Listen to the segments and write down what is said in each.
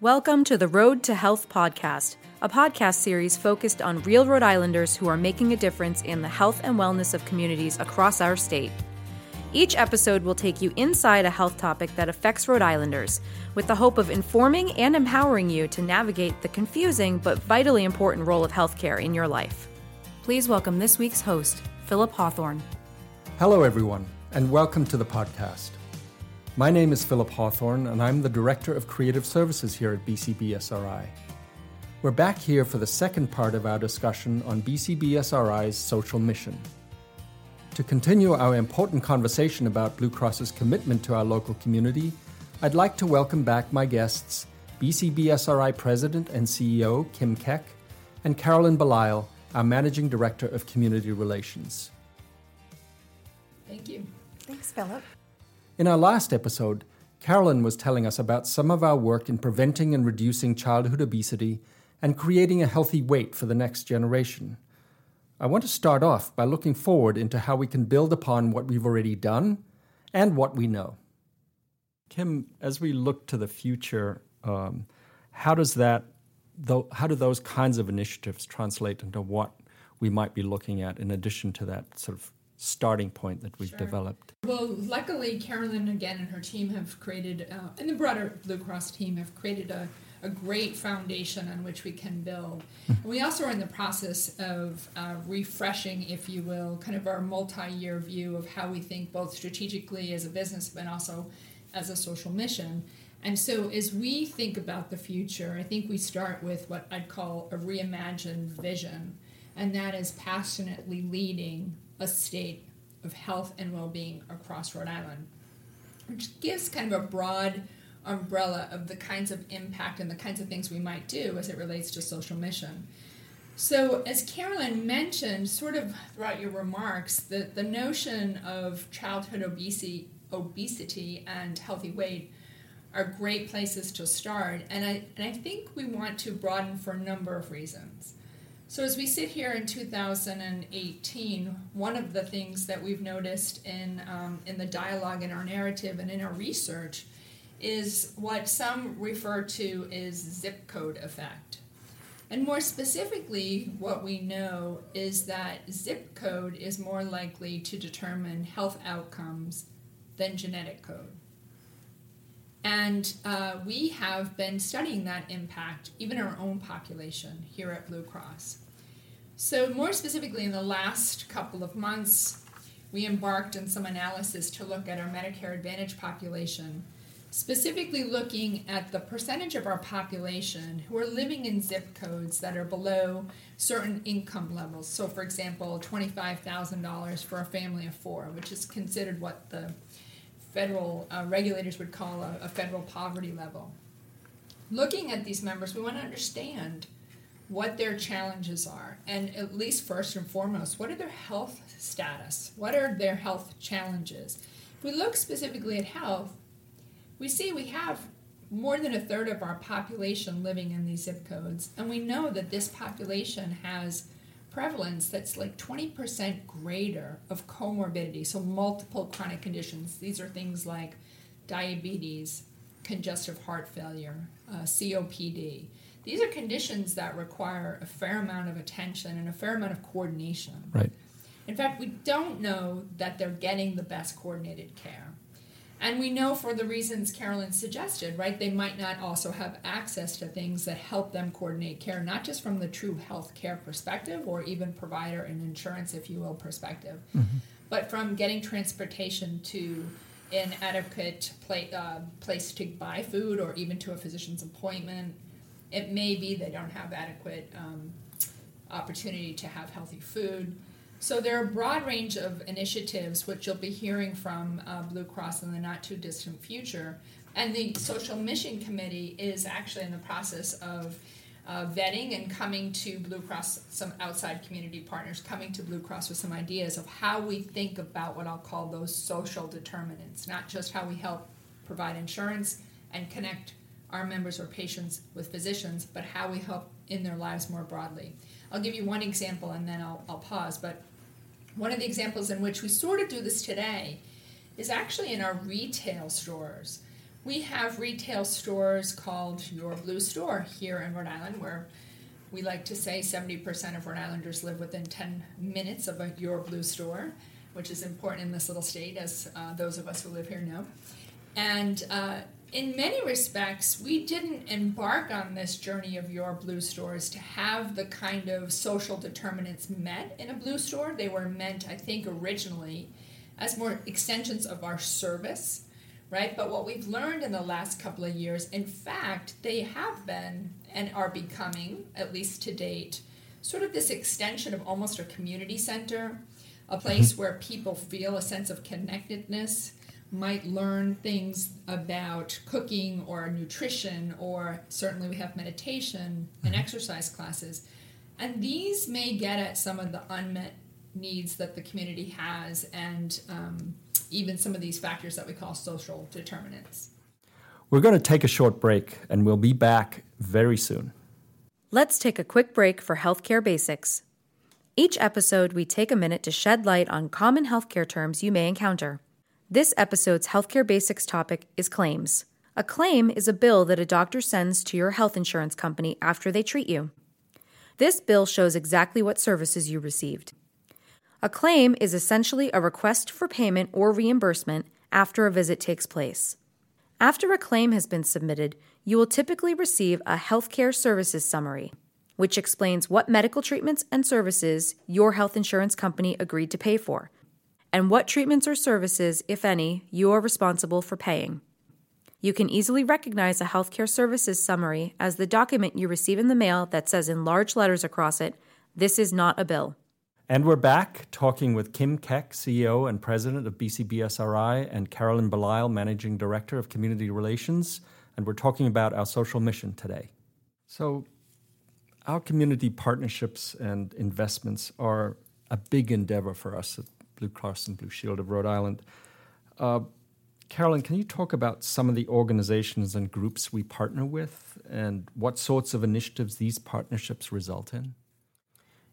Welcome to the Road to Health podcast, a podcast series focused on real Rhode Islanders who are making a difference in the health and wellness of communities across our state. Each episode will take you inside a health topic that affects Rhode Islanders, with the hope of informing and empowering you to navigate the confusing but vitally important role of healthcare in your life. Please welcome this week's host, Philip Hawthorne. Hello, everyone, and welcome to the podcast. My name is Philip Hawthorne, and I'm the Director of Creative Services here at BCBSRI. We're back here for the second part of our discussion on BCBSRI's social mission. To continue our important conversation about Blue Cross's commitment to our local community, I'd like to welcome back my guests, BCBSRI President and CEO Kim Keck, and Carolyn Belisle, our Managing Director of Community Relations. Thank you. Thanks, Philip. In our last episode, Carolyn was telling us about some of our work in preventing and reducing childhood obesity and creating a healthy weight for the next generation. I want to start off by looking forward into how we can build upon what we've already done and what we know. Kim, as we look to the future, um, how does that, though, how do those kinds of initiatives translate into what we might be looking at in addition to that sort of starting point that we've Sure. developed? Well, luckily, Carolyn again and her team have created, uh, and the broader Blue Cross team have created a, a great foundation on which we can build. And we also are in the process of uh, refreshing, if you will, kind of our multi year view of how we think both strategically as a business, but also as a social mission. And so, as we think about the future, I think we start with what I'd call a reimagined vision, and that is passionately leading a state of health and well being across Rhode Island, which gives kind of a broad umbrella of the kinds of impact and the kinds of things we might do as it relates to social mission. So, as Carolyn mentioned, sort of throughout your remarks, the, the notion of childhood obesity, obesity and healthy weight are great places to start. And I, and I think we want to broaden for a number of reasons. So, as we sit here in 2018, one of the things that we've noticed in, um, in the dialogue, in our narrative, and in our research is what some refer to as zip code effect. And more specifically, what we know is that zip code is more likely to determine health outcomes than genetic code. And uh, we have been studying that impact, even our own population here at Blue Cross. So, more specifically, in the last couple of months, we embarked on some analysis to look at our Medicare Advantage population, specifically looking at the percentage of our population who are living in zip codes that are below certain income levels. So, for example, $25,000 for a family of four, which is considered what the federal uh, regulators would call a, a federal poverty level. Looking at these members, we want to understand what their challenges are, and at least first and foremost, what are their health status? What are their health challenges? If we look specifically at health, we see we have more than a third of our population living in these zip codes, and we know that this population has prevalence that's like 20% greater of comorbidity, so multiple chronic conditions. These are things like diabetes, congestive heart failure, uh, COPD. These are conditions that require a fair amount of attention and a fair amount of coordination. Right. In fact, we don't know that they're getting the best coordinated care. And we know for the reasons Carolyn suggested, right? They might not also have access to things that help them coordinate care, not just from the true health care perspective or even provider and insurance, if you will, perspective, but from getting transportation to an adequate pla- uh, place to buy food or even to a physician's appointment. It may be they don't have adequate um, opportunity to have healthy food. So there are a broad range of initiatives which you'll be hearing from uh, Blue Cross in the not too distant future. And the Social Mission Committee is actually in the process of uh, vetting and coming to Blue Cross, some outside community partners coming to Blue Cross with some ideas of how we think about what I'll call those social determinants, not just how we help provide insurance and connect our members or patients with physicians, but how we help in their lives more broadly. I'll give you one example and then I'll, I'll pause. But one of the examples in which we sort of do this today is actually in our retail stores. we have retail stores called Your Blue Store here in Rhode Island, where we like to say 70% of Rhode Islanders live within 10 minutes of a Your Blue Store, which is important in this little state, as uh, those of us who live here know. And uh, in many respects, we didn't embark on this journey of your blue stores to have the kind of social determinants met in a blue store. They were meant, I think, originally as more extensions of our service, right? But what we've learned in the last couple of years, in fact, they have been and are becoming, at least to date, sort of this extension of almost a community center, a place mm-hmm. where people feel a sense of connectedness might learn things about cooking or nutrition, or certainly we have meditation and mm-hmm. exercise classes. And these may get at some of the unmet needs that the community has and um, even some of these factors that we call social determinants. We're going to take a short break and we'll be back very soon. Let's take a quick break for healthcare basics. Each episode, we take a minute to shed light on common healthcare terms you may encounter. This episode's healthcare basics topic is claims. A claim is a bill that a doctor sends to your health insurance company after they treat you. This bill shows exactly what services you received. A claim is essentially a request for payment or reimbursement after a visit takes place. After a claim has been submitted, you will typically receive a healthcare services summary, which explains what medical treatments and services your health insurance company agreed to pay for, and what treatments or services, if any, you are responsible for paying. You can easily recognize a healthcare services summary as the document you receive in the mail that says in large letters across it, This is not a bill. And we're back talking with Kim Keck, CEO and President of BCBSRI, and Carolyn Belisle, Managing Director of Community Relations. And we're talking about our social mission today. So, our community partnerships and investments are a big endeavor for us at Blue Cross and Blue Shield of Rhode Island. Uh, Carolyn, can you talk about some of the organizations and groups we partner with and what sorts of initiatives these partnerships result in?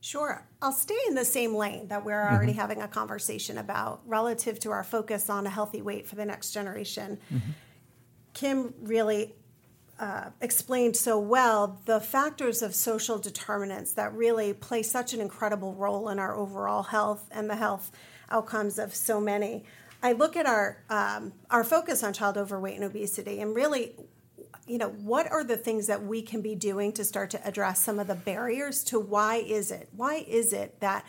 Sure. I'll stay in the same lane that we're already mm-hmm. having a conversation about relative to our focus on a healthy weight for the next generation. Mm-hmm. Kim really uh, explained so well the factors of social determinants that really play such an incredible role in our overall health and the health outcomes of so many. I look at our um, our focus on child overweight and obesity, and really, you know, what are the things that we can be doing to start to address some of the barriers to why is it? Why is it that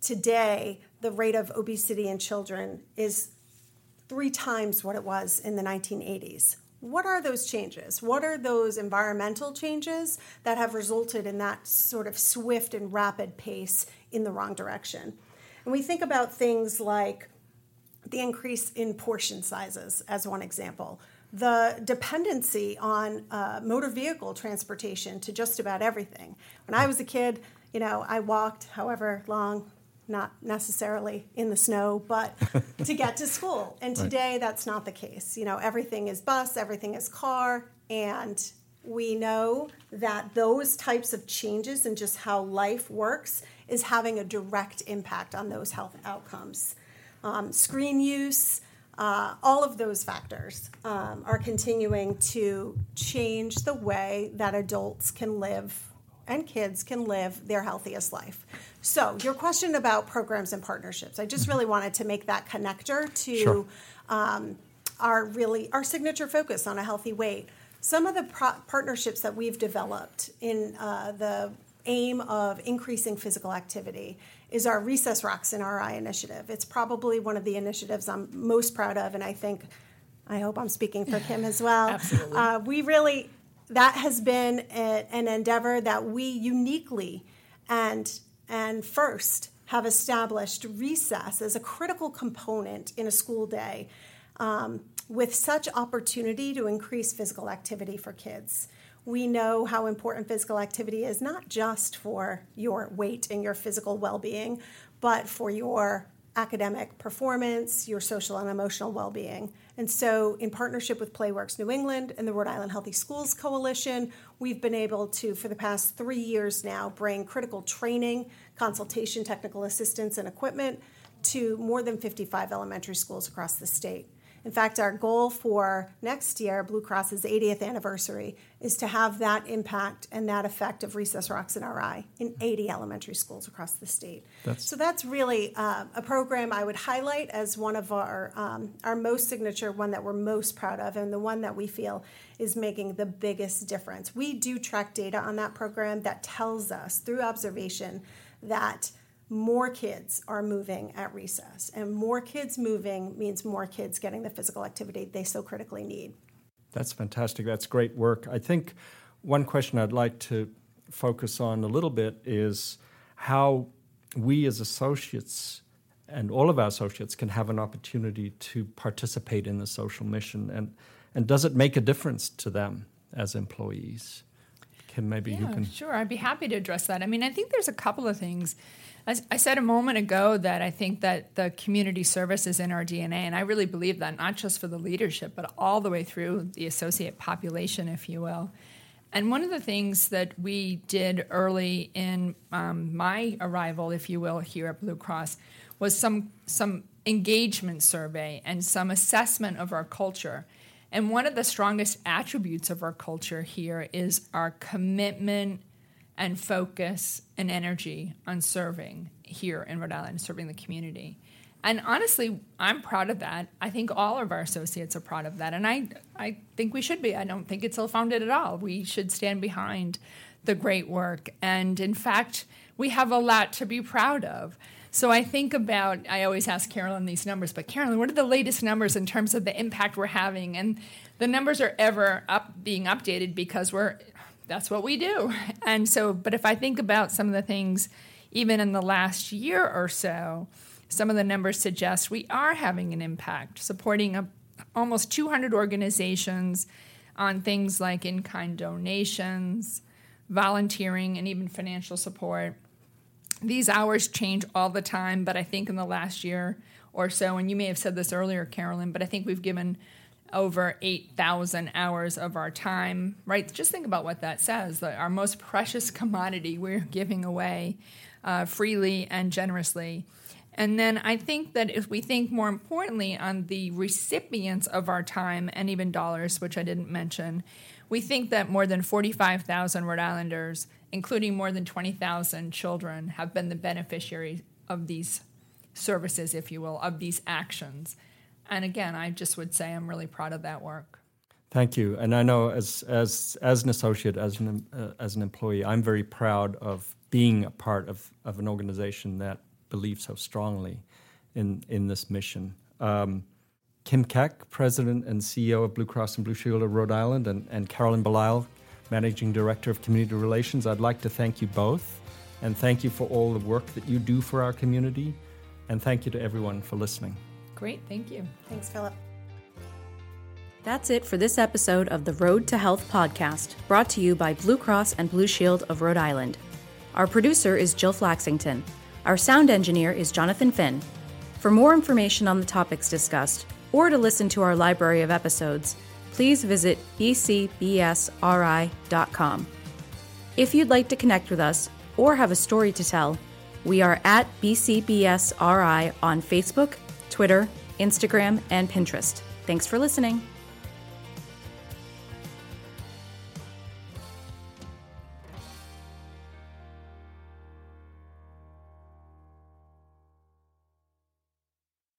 today the rate of obesity in children is three times what it was in the 1980s? What are those changes? What are those environmental changes that have resulted in that sort of swift and rapid pace in the wrong direction? And we think about things like the increase in portion sizes, as one example, the dependency on uh, motor vehicle transportation to just about everything. When I was a kid, you know, I walked however long, not necessarily in the snow, but to get to school. And today right. that's not the case. You know, everything is bus, everything is car, and we know that those types of changes and just how life works is having a direct impact on those health outcomes. Um, screen use, uh, all of those factors um, are continuing to change the way that adults can live and kids can live their healthiest life. So, your question about programs and partnerships, I just really wanted to make that connector to sure. um, our really our signature focus on a healthy weight. Some of the pro- partnerships that we've developed in uh, the aim of increasing physical activity is our Recess Rocks in RI initiative. It's probably one of the initiatives I'm most proud of, and I think, I hope I'm speaking for Kim as well. Absolutely. Uh, we really, that has been a, an endeavor that we uniquely and and first have established recess as a critical component in a school day um, with such opportunity to increase physical activity for kids. We know how important physical activity is, not just for your weight and your physical well being, but for your academic performance, your social and emotional well being. And so, in partnership with Playworks New England and the Rhode Island Healthy Schools Coalition, we've been able to, for the past three years now, bring critical training, consultation, technical assistance, and equipment to more than 55 elementary schools across the state. In fact, our goal for next year, Blue Cross's 80th anniversary, is to have that impact and that effect of Recess Rocks in RI in 80 elementary schools across the state. That's so that's really uh, a program I would highlight as one of our um, our most signature, one that we're most proud of, and the one that we feel is making the biggest difference. We do track data on that program that tells us through observation that more kids are moving at recess. And more kids moving means more kids getting the physical activity they so critically need. That's fantastic. That's great work. I think one question I'd like to focus on a little bit is how we as associates and all of our associates can have an opportunity to participate in the social mission and and does it make a difference to them as employees? Kim, maybe yeah, you can. Sure, I'd be happy to address that. I mean, I think there's a couple of things. As I said a moment ago that I think that the community service is in our DNA, and I really believe that not just for the leadership, but all the way through the associate population, if you will. And one of the things that we did early in um, my arrival, if you will, here at Blue Cross, was some some engagement survey and some assessment of our culture. And one of the strongest attributes of our culture here is our commitment and focus and energy on serving here in Rhode Island, serving the community. And honestly, I'm proud of that. I think all of our associates are proud of that. And I, I think we should be. I don't think it's ill founded at all. We should stand behind the great work. And in fact, we have a lot to be proud of. So I think about, I always ask Carolyn these numbers, but Carolyn, what are the latest numbers in terms of the impact we're having? And the numbers are ever up being updated because we're, that's what we do. And so, but if I think about some of the things, even in the last year or so, some of the numbers suggest we are having an impact, supporting a, almost 200 organizations on things like in kind donations, volunteering, and even financial support. These hours change all the time, but I think in the last year or so, and you may have said this earlier, Carolyn, but I think we've given over 8,000 hours of our time, right? Just think about what that says that our most precious commodity we're giving away uh, freely and generously. And then I think that if we think more importantly on the recipients of our time and even dollars, which I didn't mention, we think that more than 45,000 Rhode Islanders including more than 20,000 children, have been the beneficiaries of these services, if you will, of these actions. And again, I just would say I'm really proud of that work. Thank you. And I know as, as, as an associate, as an, uh, as an employee, I'm very proud of being a part of, of an organization that believes so strongly in, in this mission. Um, Kim Keck, President and CEO of Blue Cross and Blue Shield of Rhode Island, and, and Carolyn Belisle, Managing Director of Community Relations. I'd like to thank you both and thank you for all the work that you do for our community. And thank you to everyone for listening. Great, thank you. Thanks, Philip. That's it for this episode of the Road to Health podcast, brought to you by Blue Cross and Blue Shield of Rhode Island. Our producer is Jill Flaxington. Our sound engineer is Jonathan Finn. For more information on the topics discussed, or to listen to our library of episodes, please visit bcbsri.com. If you'd like to connect with us or have a story to tell, we are at BCBSRI on Facebook, Twitter, Instagram, and Pinterest. Thanks for listening.